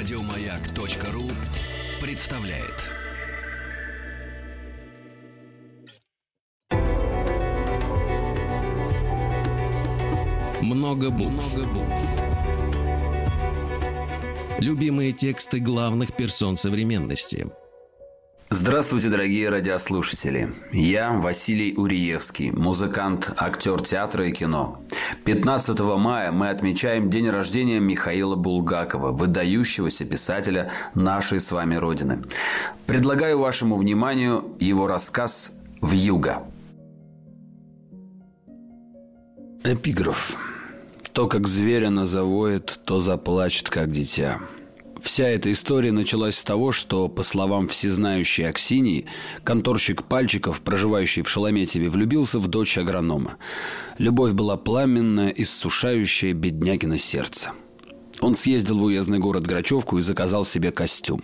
Радиомаяк.ру представляет. Много букв. Много букв. Любимые тексты главных персон современности – Здравствуйте, дорогие радиослушатели. Я Василий Уриевский, музыкант, актер театра и кино. 15 мая мы отмечаем день рождения Михаила Булгакова, выдающегося писателя нашей с вами Родины. Предлагаю вашему вниманию его рассказ «Вьюга». Эпиграф. То, как зверя назовоет, то заплачет, как дитя. Вся эта история началась с того, что, по словам всезнающей Аксинии, конторщик Пальчиков, проживающий в Шалометьеве, влюбился в дочь агронома. Любовь была пламенная, иссушающая беднягина сердце. Он съездил в уездный город Грачевку и заказал себе костюм.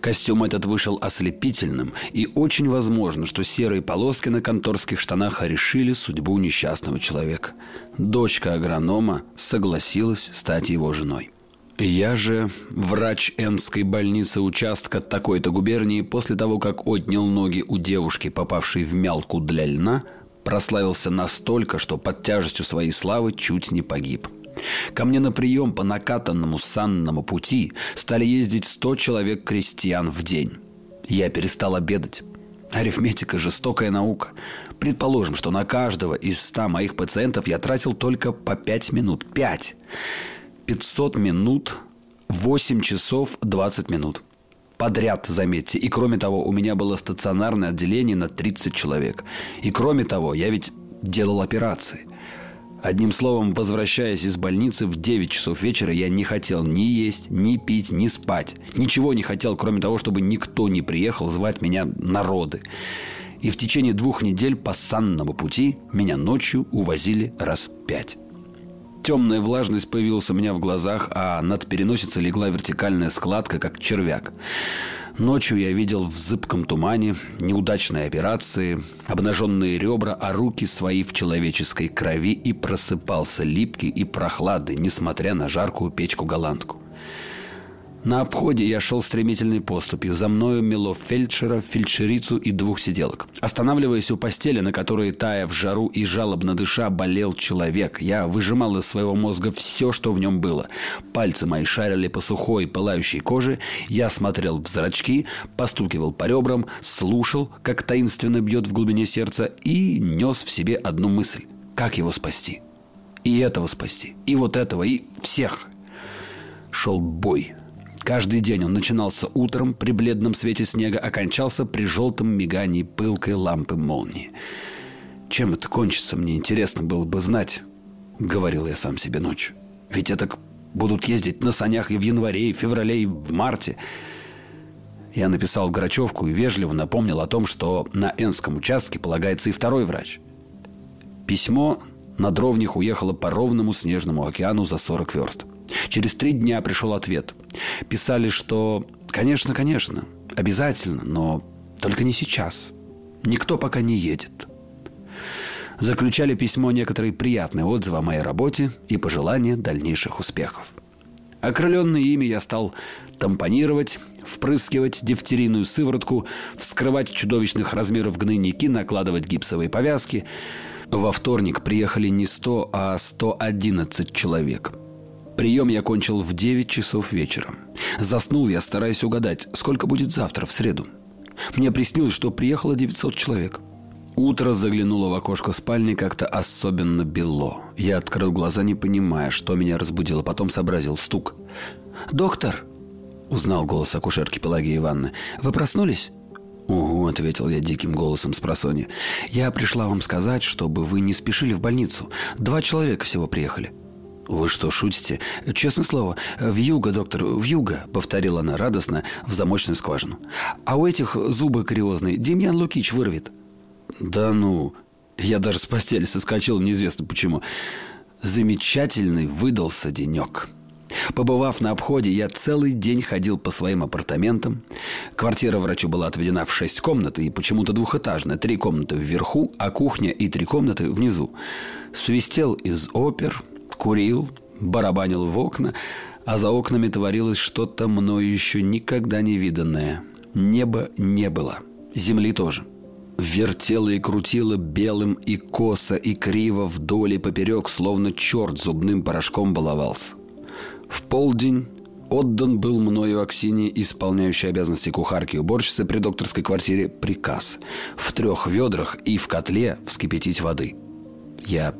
Костюм этот вышел ослепительным, и очень возможно, что серые полоски на конторских штанах решили судьбу несчастного человека. Дочка агронома согласилась стать его женой. Я же врач Энской больницы участка такой-то губернии после того, как отнял ноги у девушки, попавшей в мялку для льна, прославился настолько, что под тяжестью своей славы чуть не погиб. Ко мне на прием по накатанному санному пути стали ездить 100 человек крестьян в день. Я перестал обедать. Арифметика – жестокая наука. Предположим, что на каждого из 100 моих пациентов я тратил только по 5 минут. 5! 500 минут, 8 часов 20 минут. Подряд, заметьте. И кроме того, у меня было стационарное отделение на 30 человек. И кроме того, я ведь делал операции. Одним словом, возвращаясь из больницы в 9 часов вечера, я не хотел ни есть, ни пить, ни спать. Ничего не хотел, кроме того, чтобы никто не приехал звать меня народы. И в течение двух недель по санному пути меня ночью увозили раз пять. Темная влажность появилась у меня в глазах, а над переносицей легла вертикальная складка, как червяк. Ночью я видел в зыбком тумане неудачные операции, обнаженные ребра, а руки свои в человеческой крови и просыпался липкий и прохладный, несмотря на жаркую печку-голландку. На обходе я шел стремительной поступью. За мною мело фельдшера, фельдшерицу и двух сиделок. Останавливаясь у постели, на которой, тая в жару и жалобно дыша, болел человек, я выжимал из своего мозга все, что в нем было. Пальцы мои шарили по сухой, пылающей коже. Я смотрел в зрачки, постукивал по ребрам, слушал, как таинственно бьет в глубине сердца и нес в себе одну мысль. Как его спасти? И этого спасти, и вот этого, и всех. Шел бой. Каждый день он начинался утром при бледном свете снега, окончался при желтом мигании пылкой лампы молнии. Чем это кончится, мне интересно было бы знать, говорил я сам себе ночью. Ведь это будут ездить на санях и в январе, и в феврале, и в марте. Я написал в Грачевку и вежливо напомнил о том, что на Энском участке полагается и второй врач. Письмо на дровних уехало по ровному снежному океану за 40 верст. Через три дня пришел ответ. Писали, что «Конечно, конечно, обязательно, но только не сейчас. Никто пока не едет». Заключали письмо некоторые приятные отзывы о моей работе и пожелания дальнейших успехов. Окрыленный ими я стал тампонировать, впрыскивать дифтерийную сыворотку, вскрывать чудовищных размеров гнойники, накладывать гипсовые повязки. Во вторник приехали не 100, а 111 человек – Прием я кончил в 9 часов вечера. Заснул я, стараясь угадать, сколько будет завтра, в среду. Мне приснилось, что приехало 900 человек. Утро заглянуло в окошко спальни как-то особенно бело. Я открыл глаза, не понимая, что меня разбудило. Потом сообразил стук. «Доктор!» – узнал голос акушерки Пелагии Ивановны. «Вы проснулись?» «Угу», — ответил я диким голосом с просонья. «Я пришла вам сказать, чтобы вы не спешили в больницу. Два человека всего приехали». «Вы что, шутите? Честное слово, в юго, доктор, в юго», — повторила она радостно в замочную скважину. «А у этих зубы кариозные Демьян Лукич вырвет». «Да ну...» Я даже с постели соскочил, неизвестно почему. Замечательный выдался денек. Побывав на обходе, я целый день ходил по своим апартаментам. Квартира врачу была отведена в шесть комнат и почему-то двухэтажная. Три комнаты вверху, а кухня и три комнаты внизу. Свистел из опер, курил, барабанил в окна, А за окнами творилось что-то мною еще никогда не виданное. Неба не было. Земли тоже. Вертело и крутило белым и косо, и криво вдоль и поперек, словно черт зубным порошком баловался. В полдень отдан был мною Аксине, исполняющей обязанности кухарки и уборщицы при докторской квартире, приказ в трех ведрах и в котле вскипятить воды. Я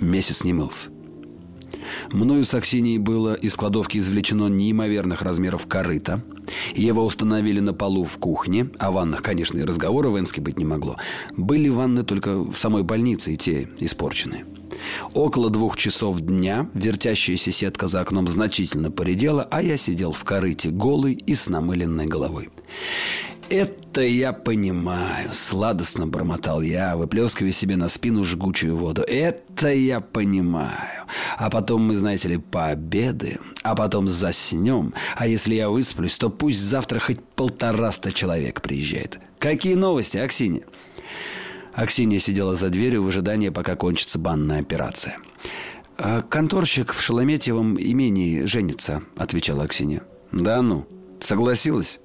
месяц не мылся. Мною с Аксиньей было из кладовки извлечено неимоверных размеров корыто. Его установили на полу в кухне, а в ваннах, конечно, и разговора в Энске быть не могло. Были ванны только в самой больнице, и те испорченные. Около двух часов дня вертящаяся сетка за окном значительно поредела, а я сидел в корыте голый и с намыленной головой. «Это я понимаю», — сладостно бормотал я, выплескивая себе на спину жгучую воду. «Это я понимаю. А потом мы, знаете ли, пообедаем, а потом заснем. А если я высплюсь, то пусть завтра хоть полтораста человек приезжает. Какие новости, Аксинья?» Аксинья сидела за дверью в ожидании, пока кончится банная операция. «А «Конторщик в Шелометьевом имении женится», — отвечала Аксинья. «Да ну?» Согласилась?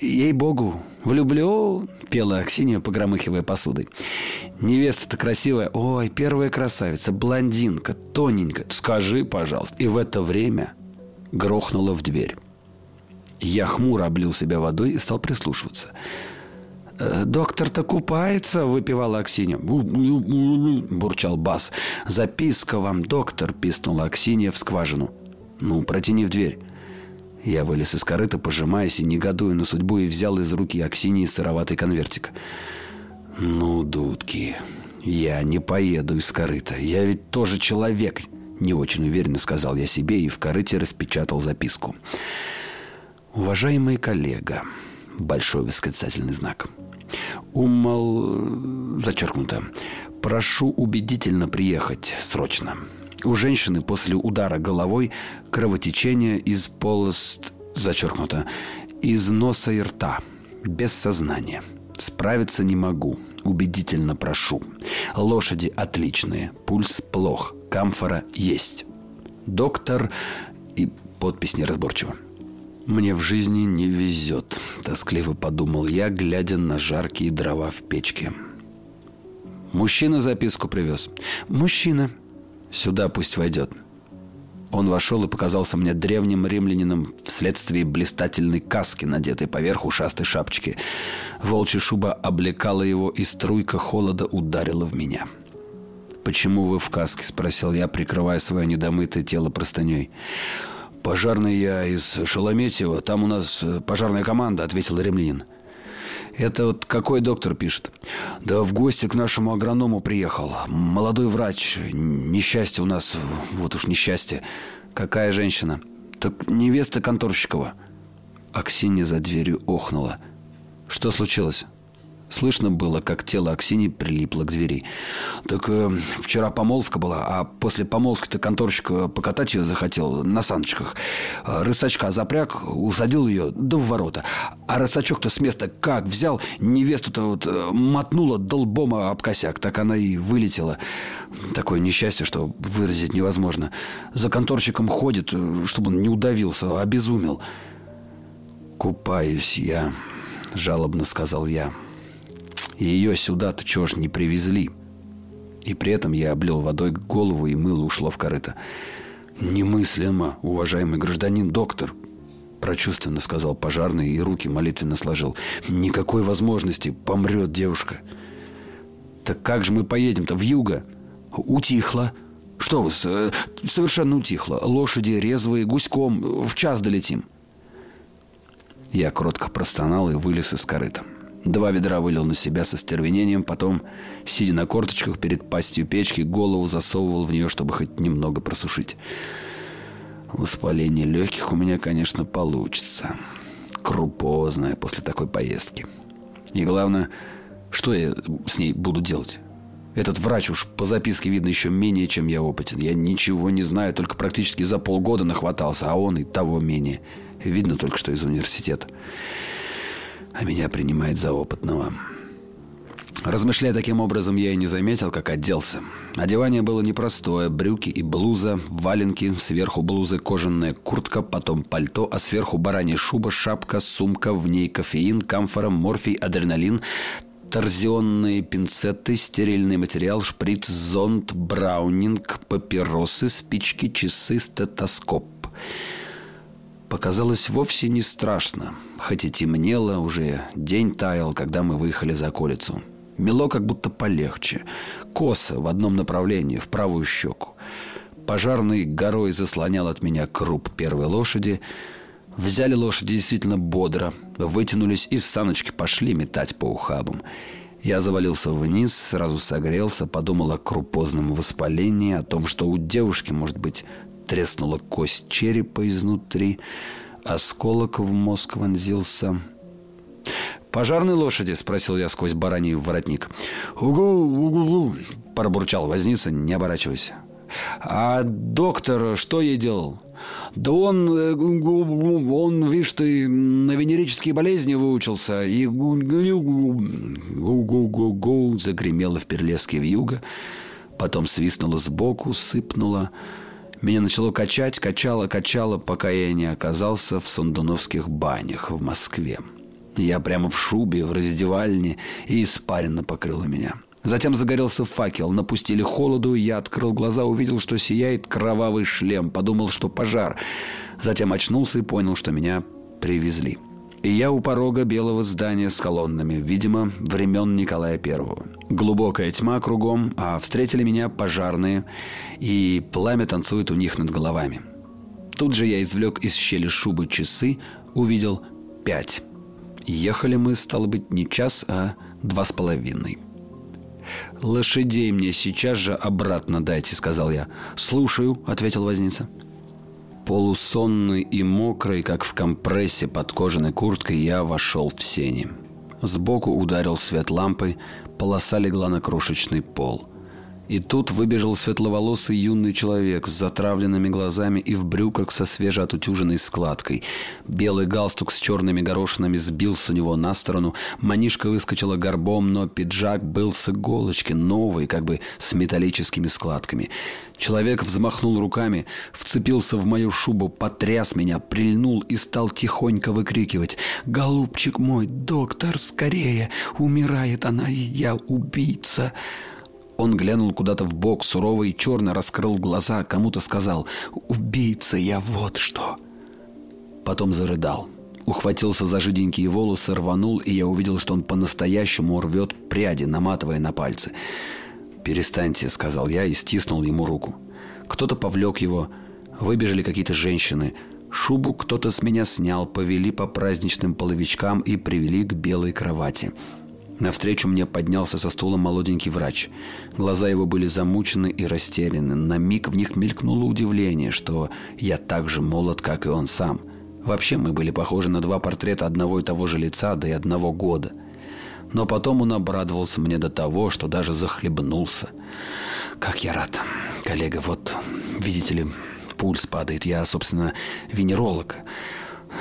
Ей-богу, влюблю, пела Аксинья, погромыхивая посудой. Невеста-то красивая. Ой, первая красавица, блондинка, тоненькая. Скажи, пожалуйста. И в это время грохнула в дверь. Я хмуро облил себя водой и стал прислушиваться. «Э, «Доктор-то купается», — выпивала Аксинья. бурчал Бас. «Записка вам, доктор», — писнула Аксинья в скважину. «Ну, протяни в дверь». Я вылез из корыта, пожимаясь и негодуя на судьбу, и взял из руки Аксинии сыроватый конвертик. «Ну, дудки, я не поеду из корыта. Я ведь тоже человек», — не очень уверенно сказал я себе и в корыте распечатал записку. «Уважаемый коллега», — большой восклицательный знак, «умол...» зачеркнуто. «Прошу убедительно приехать срочно». У женщины после удара головой кровотечение из полост, зачеркнуто, из носа и рта, без сознания. Справиться не могу, убедительно прошу. Лошади отличные, пульс плох, камфора есть. Доктор и подпись неразборчива. «Мне в жизни не везет», – тоскливо подумал я, глядя на жаркие дрова в печке. Мужчина записку привез. «Мужчина», Сюда пусть войдет. Он вошел и показался мне древним римлянином вследствие блистательной каски, надетой поверх ушастой шапочки. Волчья шуба облекала его, и струйка холода ударила в меня. «Почему вы в каске?» – спросил я, прикрывая свое недомытое тело простыней. «Пожарный я из Шалометьева. Там у нас пожарная команда», – ответил римлянин. Это вот какой доктор пишет? Да в гости к нашему агроному приехал. Молодой врач. Несчастье у нас. Вот уж несчастье. Какая женщина? Так невеста Конторщикова. Аксинья за дверью охнула. Что случилось? Слышно было, как тело Аксини прилипло к двери. Так э, вчера помолвка была, а после помолвки-то конторщик э, покатать ее захотел на саночках. Э, рысачка запряг, усадил ее, да ворота. А рысачок-то с места как взял, невесту-то вот э, мотнула долбом об косяк. Так она и вылетела. Такое несчастье, что выразить невозможно. За конторщиком ходит, чтобы он не удавился, обезумел. «Купаюсь я», — жалобно сказал я. И ее сюда-то чего ж не привезли? И при этом я облил водой голову, и мыло ушло в корыто. «Немыслимо, уважаемый гражданин доктор!» Прочувственно сказал пожарный и руки молитвенно сложил. «Никакой возможности, помрет девушка!» «Так как же мы поедем-то в юго?» «Утихло!» «Что вы, э, совершенно утихло. Лошади резвые, гуськом, в час долетим». Я кротко простонал и вылез из корыта. Два ведра вылил на себя со стервенением, потом, сидя на корточках перед пастью печки, голову засовывал в нее, чтобы хоть немного просушить. Воспаление легких у меня, конечно, получится. Крупозное после такой поездки. И главное, что я с ней буду делать? Этот врач уж по записке видно еще менее, чем я опытен. Я ничего не знаю, только практически за полгода нахватался, а он и того менее. Видно только, что из университета а меня принимает за опытного. Размышляя таким образом, я и не заметил, как оделся. Одевание было непростое. Брюки и блуза, валенки, сверху блузы кожаная куртка, потом пальто, а сверху баранья шуба, шапка, сумка, в ней кофеин, камфора, морфий, адреналин, торзионные пинцеты, стерильный материал, шприц, зонт, браунинг, папиросы, спички, часы, стетоскоп. Показалось вовсе не страшно, хоть и темнело, уже день таял, когда мы выехали за околицу. Мело как будто полегче. Косо в одном направлении, в правую щеку. Пожарный горой заслонял от меня круп первой лошади. Взяли лошади действительно бодро. Вытянулись и саночки пошли метать по ухабам. Я завалился вниз, сразу согрелся, подумал о крупозном воспалении, о том, что у девушки, может быть, треснула кость черепа изнутри, осколок в мозг вонзился. «Пожарные лошади?» – спросил я сквозь бараний воротник. «Угу, угу, – пробурчал возница, не оборачиваясь. «А доктор что ей делал?» «Да он, э, он, видишь ты, на венерические болезни выучился и гу-гу-гу-гу загремело в перлеске вьюга, потом свистнуло сбоку, сыпнуло. Меня начало качать, качало, качало, пока я не оказался в Сундуновских банях в Москве. Я прямо в шубе, в раздевальне, и испаренно покрыла меня. Затем загорелся факел, напустили холоду, я открыл глаза, увидел, что сияет кровавый шлем, подумал, что пожар. Затем очнулся и понял, что меня привезли. И я у порога белого здания с колоннами, видимо, времен Николая Первого. Глубокая тьма кругом, а встретили меня пожарные, и пламя танцует у них над головами. Тут же я извлек из щели шубы часы, увидел пять. Ехали мы, стало быть, не час, а два с половиной. «Лошадей мне сейчас же обратно дайте», — сказал я. «Слушаю», — ответил возница. Полусонный и мокрый, как в компрессе под кожаной курткой, я вошел в сени. Сбоку ударил свет лампы, полоса легла на крошечный пол. И тут выбежал светловолосый юный человек с затравленными глазами и в брюках со свежеотутюженной складкой. Белый галстук с черными горошинами сбился у него на сторону. Манишка выскочила горбом, но пиджак был с иголочки, новый, как бы с металлическими складками. Человек взмахнул руками, вцепился в мою шубу, потряс меня, прильнул и стал тихонько выкрикивать «Голубчик мой, доктор, скорее! Умирает она, и я убийца!» Он глянул куда-то в бок, суровый и черно раскрыл глаза, кому-то сказал «Убийца я, вот что!» Потом зарыдал. Ухватился за жиденькие волосы, рванул, и я увидел, что он по-настоящему рвет пряди, наматывая на пальцы. «Перестаньте», — сказал я и стиснул ему руку. Кто-то повлек его, выбежали какие-то женщины. Шубу кто-то с меня снял, повели по праздничным половичкам и привели к белой кровати. Навстречу мне поднялся со стула молоденький врач. Глаза его были замучены и растеряны. На миг в них мелькнуло удивление, что я так же молод, как и он сам. Вообще мы были похожи на два портрета одного и того же лица, да и одного года. Но потом он обрадовался мне до того, что даже захлебнулся. Как я рад. Коллега, вот, видите ли, пульс падает. Я, собственно, венеролог.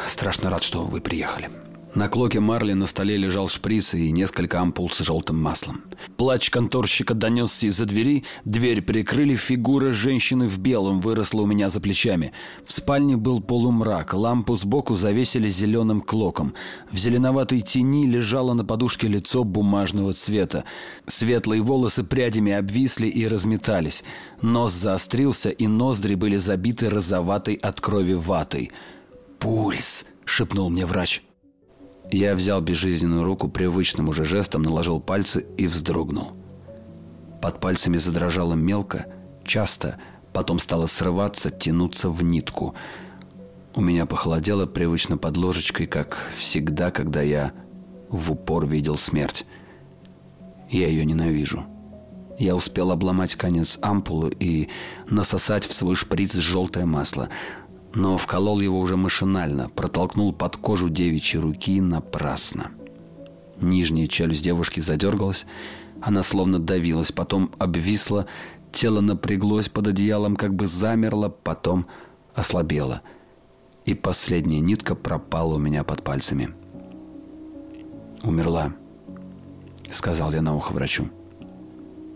Страшно рад, что вы приехали. На клоке марли на столе лежал шприц и несколько ампул с желтым маслом. Плач конторщика донесся из-за двери, дверь прикрыли, фигура женщины в белом выросла у меня за плечами. В спальне был полумрак, лампу сбоку завесили зеленым клоком. В зеленоватой тени лежало на подушке лицо бумажного цвета. Светлые волосы прядями обвисли и разметались. Нос заострился, и ноздри были забиты розоватой от крови ватой. «Пульс!» — шепнул мне врач. Я взял безжизненную руку, привычным уже жестом наложил пальцы и вздрогнул. Под пальцами задрожало мелко, часто, потом стало срываться, тянуться в нитку. У меня похолодело привычно под ложечкой, как всегда, когда я в упор видел смерть. Я ее ненавижу. Я успел обломать конец ампулы и насосать в свой шприц желтое масло – но вколол его уже машинально, протолкнул под кожу девичьей руки напрасно. Нижняя челюсть девушки задергалась, она словно давилась, потом обвисла, тело напряглось под одеялом, как бы замерло, потом ослабело. И последняя нитка пропала у меня под пальцами. Умерла. — сказал я на ухо врачу.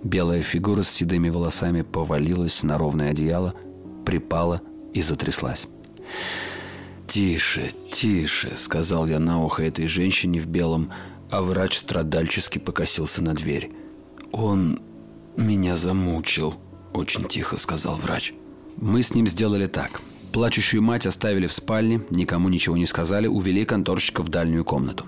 Белая фигура с седыми волосами повалилась на ровное одеяло, припала и затряслась. «Тише, тише», — сказал я на ухо этой женщине в белом, а врач страдальчески покосился на дверь. «Он меня замучил», — очень тихо сказал врач. Мы с ним сделали так. Плачущую мать оставили в спальне, никому ничего не сказали, увели конторщика в дальнюю комнату.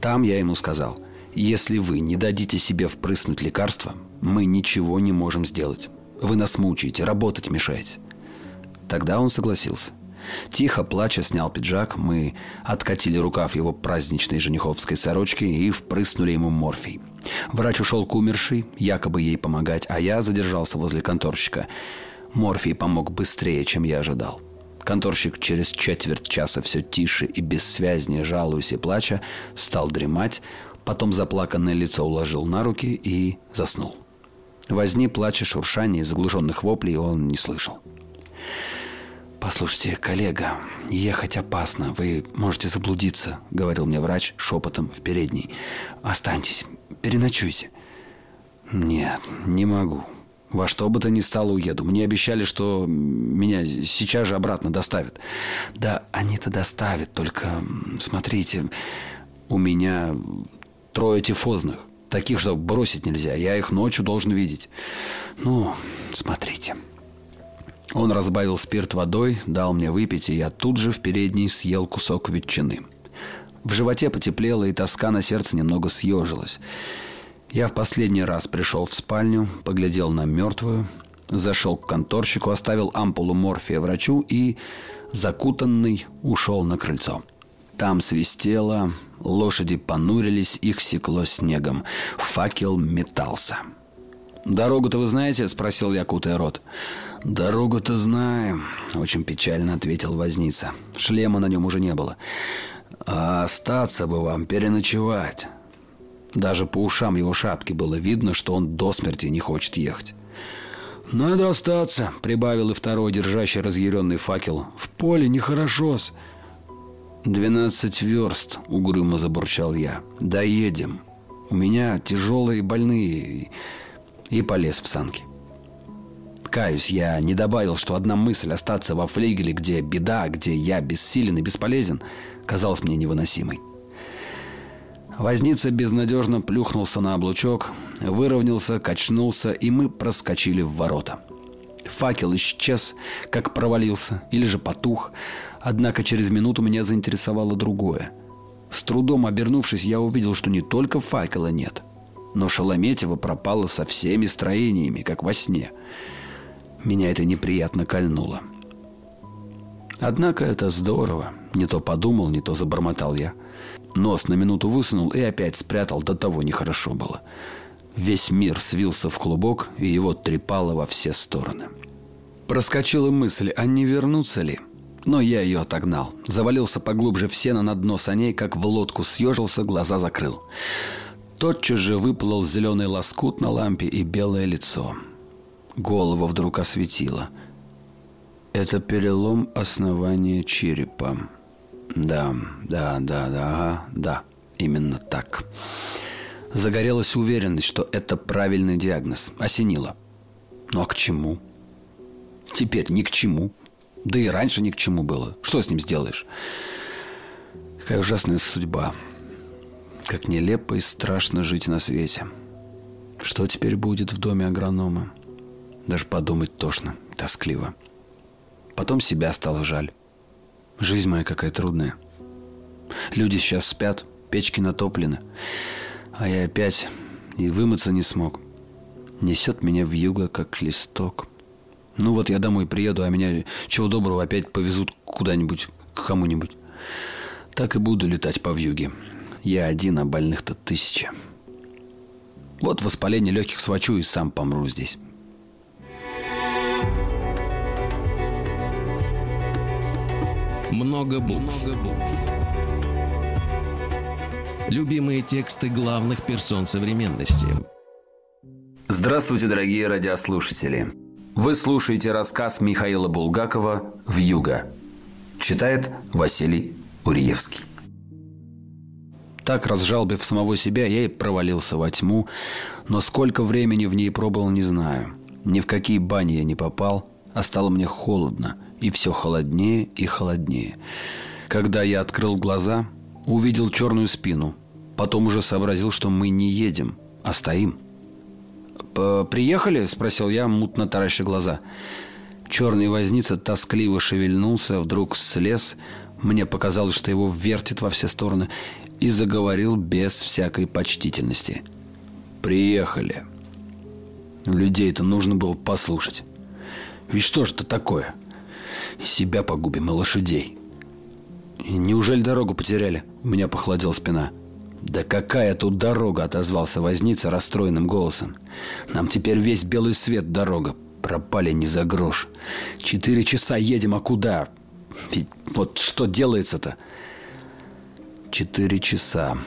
Там я ему сказал, если вы не дадите себе впрыснуть лекарство, мы ничего не можем сделать. Вы нас мучаете, работать мешаете. Тогда он согласился. Тихо, плача, снял пиджак, мы откатили рукав его праздничной жениховской сорочки и впрыснули ему морфий. Врач ушел к умершей, якобы ей помогать, а я задержался возле конторщика. Морфий помог быстрее, чем я ожидал. Конторщик через четверть часа все тише и бессвязнее, жалуясь и плача, стал дремать, потом заплаканное лицо уложил на руки и заснул. Возни, плача, шуршания и заглушенных воплей он не слышал. «Послушайте, коллега, ехать опасно, вы можете заблудиться», — говорил мне врач шепотом в передней. «Останьтесь, переночуйте». «Нет, не могу. Во что бы то ни стало уеду. Мне обещали, что меня сейчас же обратно доставят». «Да они-то доставят, только смотрите, у меня трое тифозных, таких, что бросить нельзя. Я их ночью должен видеть. Ну, смотрите». Он разбавил спирт водой, дал мне выпить, и я тут же в передней съел кусок ветчины. В животе потеплело, и тоска на сердце немного съежилась. Я в последний раз пришел в спальню, поглядел на мертвую, зашел к конторщику, оставил ампулу морфия врачу и, закутанный, ушел на крыльцо. Там свистело, лошади понурились, их секло снегом. Факел метался. «Дорогу-то вы знаете?» – спросил я, кутая рот. «Дорогу-то знаем», – очень печально ответил возница. Шлема на нем уже не было. «А остаться бы вам, переночевать». Даже по ушам его шапки было видно, что он до смерти не хочет ехать. «Надо остаться», — прибавил и второй, держащий разъяренный факел. «В поле нехорошо-с». «Двенадцать верст», — угрюмо забурчал я. «Доедем. У меня тяжелые больные». И полез в санки. Каюсь, я не добавил, что одна мысль остаться во флигеле, где беда, где я бессилен и бесполезен, казалась мне невыносимой. Возница безнадежно плюхнулся на облучок, выровнялся, качнулся, и мы проскочили в ворота. Факел исчез, как провалился, или же потух, однако через минуту меня заинтересовало другое. С трудом обернувшись, я увидел, что не только факела нет, но Шалометьева пропала со всеми строениями, как во сне – меня это неприятно кольнуло. Однако это здорово. Не то подумал, не то забормотал я. Нос на минуту высунул и опять спрятал, до того нехорошо было. Весь мир свился в клубок, и его трепало во все стороны. Проскочила мысль, а не вернуться ли? Но я ее отогнал. Завалился поглубже в сено на дно саней, как в лодку съежился, глаза закрыл. Тотчас же выплыл зеленый лоскут на лампе и белое лицо. Голову вдруг осветило. Это перелом основания черепа. Да, да, да, да, ага, да, именно так. Загорелась уверенность, что это правильный диагноз. Осенило. Ну а к чему? Теперь ни к чему. Да и раньше ни к чему было. Что с ним сделаешь? Какая ужасная судьба. Как нелепо и страшно жить на свете. Что теперь будет в доме агронома? Даже подумать тошно, тоскливо. Потом себя стало жаль. Жизнь моя какая трудная. Люди сейчас спят, печки натоплены. А я опять и вымыться не смог. Несет меня в юго, как листок. Ну вот я домой приеду, а меня, чего доброго, опять повезут куда-нибудь, к кому-нибудь. Так и буду летать по вьюге. Я один, а больных-то тысяча. Вот воспаление легких свочу и сам помру здесь. Много букв. Много букв. Любимые тексты главных персон современности. Здравствуйте, дорогие радиослушатели. Вы слушаете рассказ Михаила Булгакова «Вьюга». Читает Василий Уриевский. Так, разжалбив самого себя, я и провалился во тьму, но сколько времени в ней пробыл, не знаю. Ни в какие бани я не попал, а стало мне холодно, и все холоднее и холоднее. Когда я открыл глаза, увидел черную спину. Потом уже сообразил, что мы не едем, а стоим. «Приехали?» – спросил я, мутно тараща глаза. Черный возница тоскливо шевельнулся, вдруг слез. Мне показалось, что его вертит во все стороны и заговорил без всякой почтительности. «Приехали. Людей-то нужно было послушать. Ведь что же это такое? Себя погубим и лошадей». «Неужели дорогу потеряли?» У меня похолодела спина. «Да какая тут дорога?» – отозвался возница расстроенным голосом. «Нам теперь весь белый свет дорога. Пропали не за грош. Четыре часа едем, а куда? Вот что делается-то?» Четыре часа.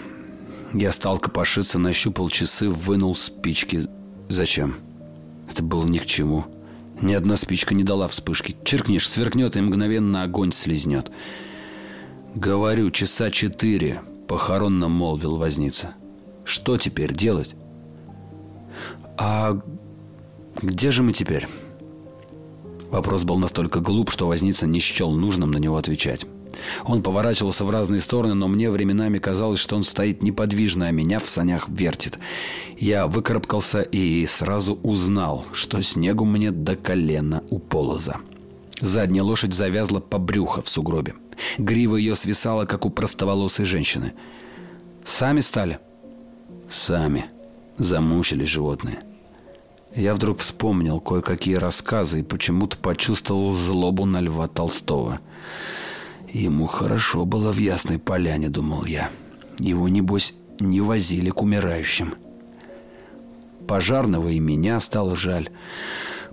Я стал копошиться, нащупал часы, вынул спички. Зачем? Это было ни к чему. Ни одна спичка не дала вспышки. Черкнешь, сверкнет и мгновенно огонь слезнет. «Говорю, часа четыре», — похоронно молвил возница. «Что теперь делать?» «А где же мы теперь?» Вопрос был настолько глуп, что возница не счел нужным на него отвечать. Он поворачивался в разные стороны, но мне временами казалось, что он стоит неподвижно, а меня в санях вертит. Я выкарабкался и сразу узнал, что снегу мне до колена у полоза. Задняя лошадь завязла по брюхо в сугробе. Грива ее свисала, как у простоволосой женщины. «Сами стали?» «Сами. Замучились животные». Я вдруг вспомнил кое-какие рассказы и почему-то почувствовал злобу на Льва Толстого – Ему хорошо было в Ясной Поляне, думал я. Его, небось, не возили к умирающим. Пожарного и меня стало жаль.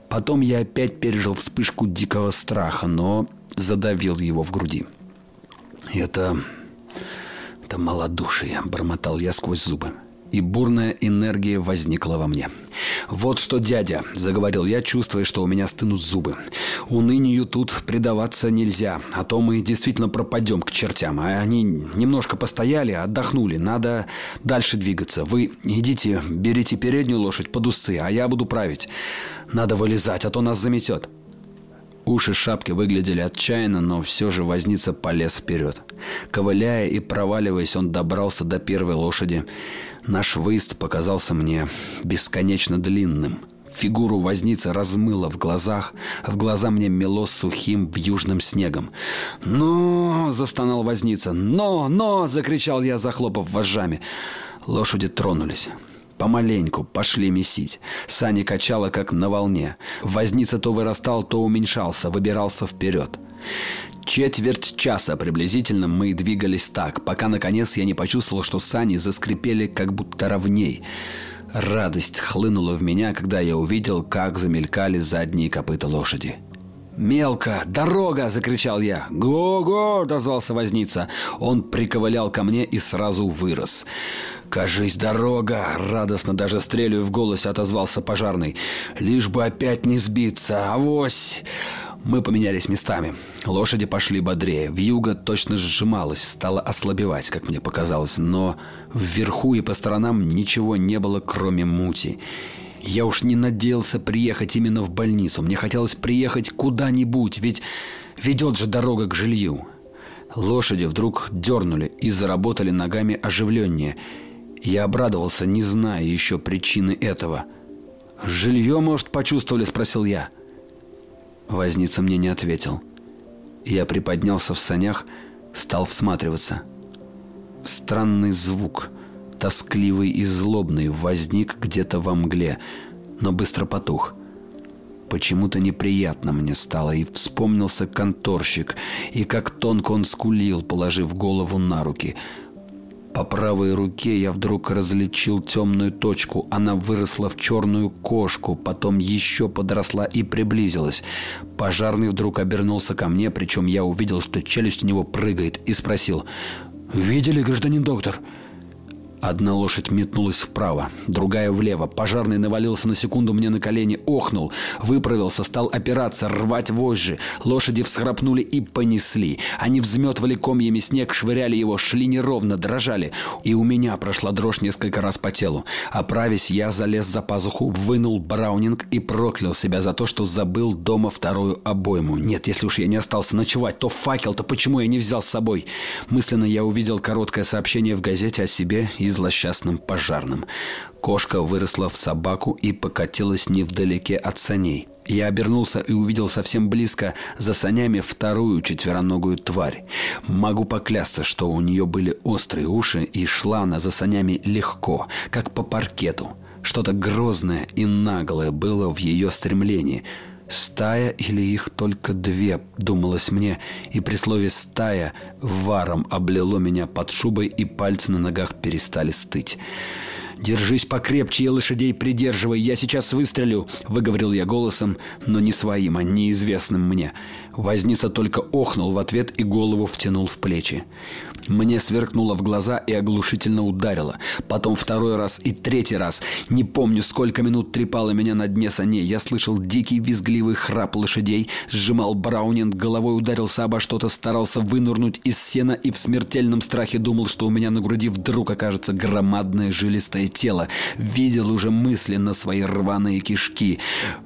Потом я опять пережил вспышку дикого страха, но задавил его в груди. Это... это малодушие, бормотал я сквозь зубы и бурная энергия возникла во мне. «Вот что, дядя», — заговорил я, чувствуя, что у меня стынут зубы. «Унынию тут предаваться нельзя, а то мы действительно пропадем к чертям. А они немножко постояли, отдохнули, надо дальше двигаться. Вы идите, берите переднюю лошадь под усы, а я буду править. Надо вылезать, а то нас заметет». Уши шапки выглядели отчаянно, но все же возница полез вперед. Ковыляя и проваливаясь, он добрался до первой лошади. Наш выезд показался мне бесконечно длинным. Фигуру возницы размыло в глазах, в глаза мне мело сухим в южным снегом. «Но!» – застонал возница. «Но! Но!» – закричал я, захлопав вожжами. Лошади тронулись. Помаленьку пошли месить. Сани качало, как на волне. Возница то вырастал, то уменьшался, выбирался вперед. Четверть часа приблизительно мы двигались так, пока наконец я не почувствовал, что сани заскрипели как будто ровней. Радость хлынула в меня, когда я увидел, как замелькали задние копыта лошади. «Мелко! Дорога!» – закричал я. «Го-го!» – дозвался возница. Он приковылял ко мне и сразу вырос. «Кажись, дорога!» – радостно даже стрелю в голосе отозвался пожарный. «Лишь бы опять не сбиться! Авось!» Мы поменялись местами. Лошади пошли бодрее. Вьюга точно сжималась, стала ослабевать, как мне показалось. Но вверху и по сторонам ничего не было, кроме мути. Я уж не надеялся приехать именно в больницу. Мне хотелось приехать куда-нибудь, ведь ведет же дорога к жилью. Лошади вдруг дернули и заработали ногами оживленнее. Я обрадовался, не зная еще причины этого. «Жилье, может, почувствовали?» – спросил я. Возница мне не ответил. Я приподнялся в санях, стал всматриваться. Странный звук – тоскливый и злобный, возник где-то во мгле, но быстро потух. Почему-то неприятно мне стало, и вспомнился конторщик, и как тонко он скулил, положив голову на руки. По правой руке я вдруг различил темную точку. Она выросла в черную кошку, потом еще подросла и приблизилась. Пожарный вдруг обернулся ко мне, причем я увидел, что челюсть у него прыгает, и спросил «Видели, гражданин доктор?» Одна лошадь метнулась вправо, другая влево. Пожарный навалился на секунду мне на колени, охнул, выправился, стал опираться, рвать вожжи. Лошади всхрапнули и понесли. Они взметывали комьями снег, швыряли его, шли неровно, дрожали. И у меня прошла дрожь несколько раз по телу. Оправясь, я залез за пазуху, вынул браунинг и проклял себя за то, что забыл дома вторую обойму. Нет, если уж я не остался ночевать, то факел, то почему я не взял с собой? Мысленно я увидел короткое сообщение в газете о себе и злосчастном пожарном. Кошка выросла в собаку и покатилась невдалеке от саней. Я обернулся и увидел совсем близко за санями вторую четвероногую тварь. Могу поклясться, что у нее были острые уши и шла она за санями легко, как по паркету. Что-то грозное и наглое было в ее стремлении – Стая или их только две, думалось мне, и при слове «стая» варом облило меня под шубой, и пальцы на ногах перестали стыть. «Держись покрепче и лошадей придерживай, я сейчас выстрелю», — выговорил я голосом, но не своим, а неизвестным мне. Возница только охнул в ответ и голову втянул в плечи. Мне сверкнуло в глаза и оглушительно ударило. Потом второй раз и третий раз. Не помню, сколько минут трепало меня на дне саней. Я слышал дикий визгливый храп лошадей, сжимал браунинг, головой ударился обо что-то, старался вынурнуть из сена и в смертельном страхе думал, что у меня на груди вдруг окажется громадное жилистое тело. Видел уже мысленно свои рваные кишки.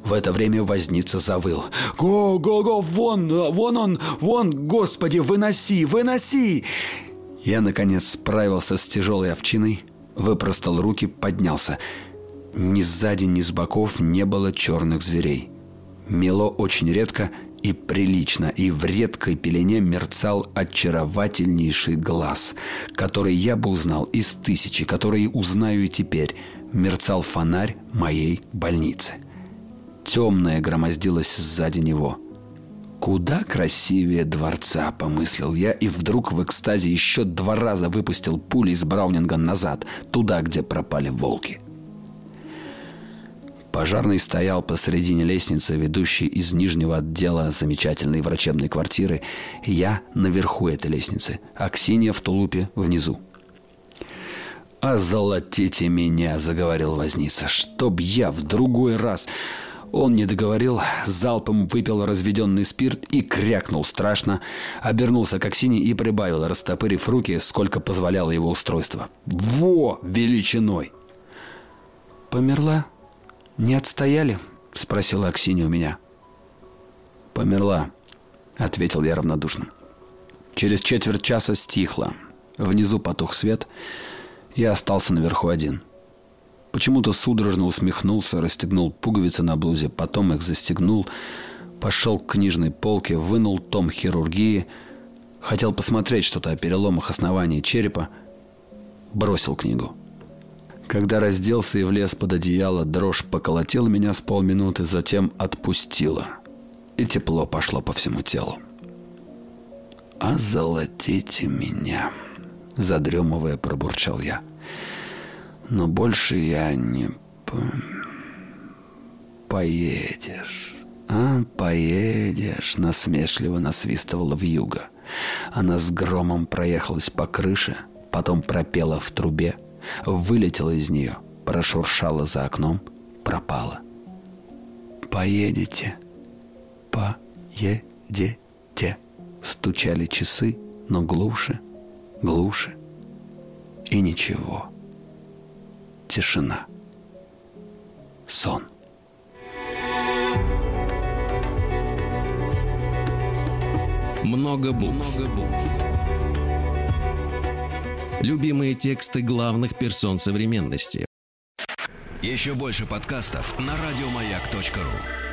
В это время возница завыл. «Го, го, го, вон, вон он, вон, господи, выноси, выноси!» Я, наконец, справился с тяжелой овчиной, выпростал руки, поднялся. Ни сзади, ни с боков не было черных зверей. Мело очень редко и прилично, и в редкой пелене мерцал очаровательнейший глаз, который я бы узнал из тысячи, которые узнаю и теперь. Мерцал фонарь моей больницы. Темное громоздилось сзади него – Куда красивее дворца, помыслил я, и вдруг в экстазе еще два раза выпустил пули из Браунинга назад, туда, где пропали волки. Пожарный стоял посредине лестницы, ведущей из нижнего отдела замечательной врачебной квартиры. Я наверху этой лестницы, а Ксения в тулупе внизу. «Озолотите меня!» – заговорил возница. «Чтоб я в другой раз...» Он не договорил, залпом выпил разведенный спирт и крякнул страшно, обернулся к Аксине и прибавил, растопырив руки, сколько позволяло его устройство. «Во! Величиной!» «Померла? Не отстояли?» – спросила Аксинья у меня. «Померла», – ответил я равнодушно. Через четверть часа стихло. Внизу потух свет. Я остался наверху один – Почему-то судорожно усмехнулся, расстегнул пуговицы на блузе, потом их застегнул, пошел к книжной полке, вынул том хирургии, хотел посмотреть что-то о переломах основания черепа, бросил книгу. Когда разделся и влез под одеяло, дрожь поколотила меня с полминуты, затем отпустила. И тепло пошло по всему телу. «Озолотите меня!» Задремывая, пробурчал я. Но больше я не... По... Поедешь. А, поедешь, насмешливо насвистывала в юго. Она с громом проехалась по крыше, потом пропела в трубе, вылетела из нее, прошуршала за окном, пропала. «Поедете, поедете», стучали часы, но глуше, глуше и ничего тишина. Сон. Много букв. Много букв. Любимые тексты главных персон современности. Еще больше подкастов на радиомаяк.ру.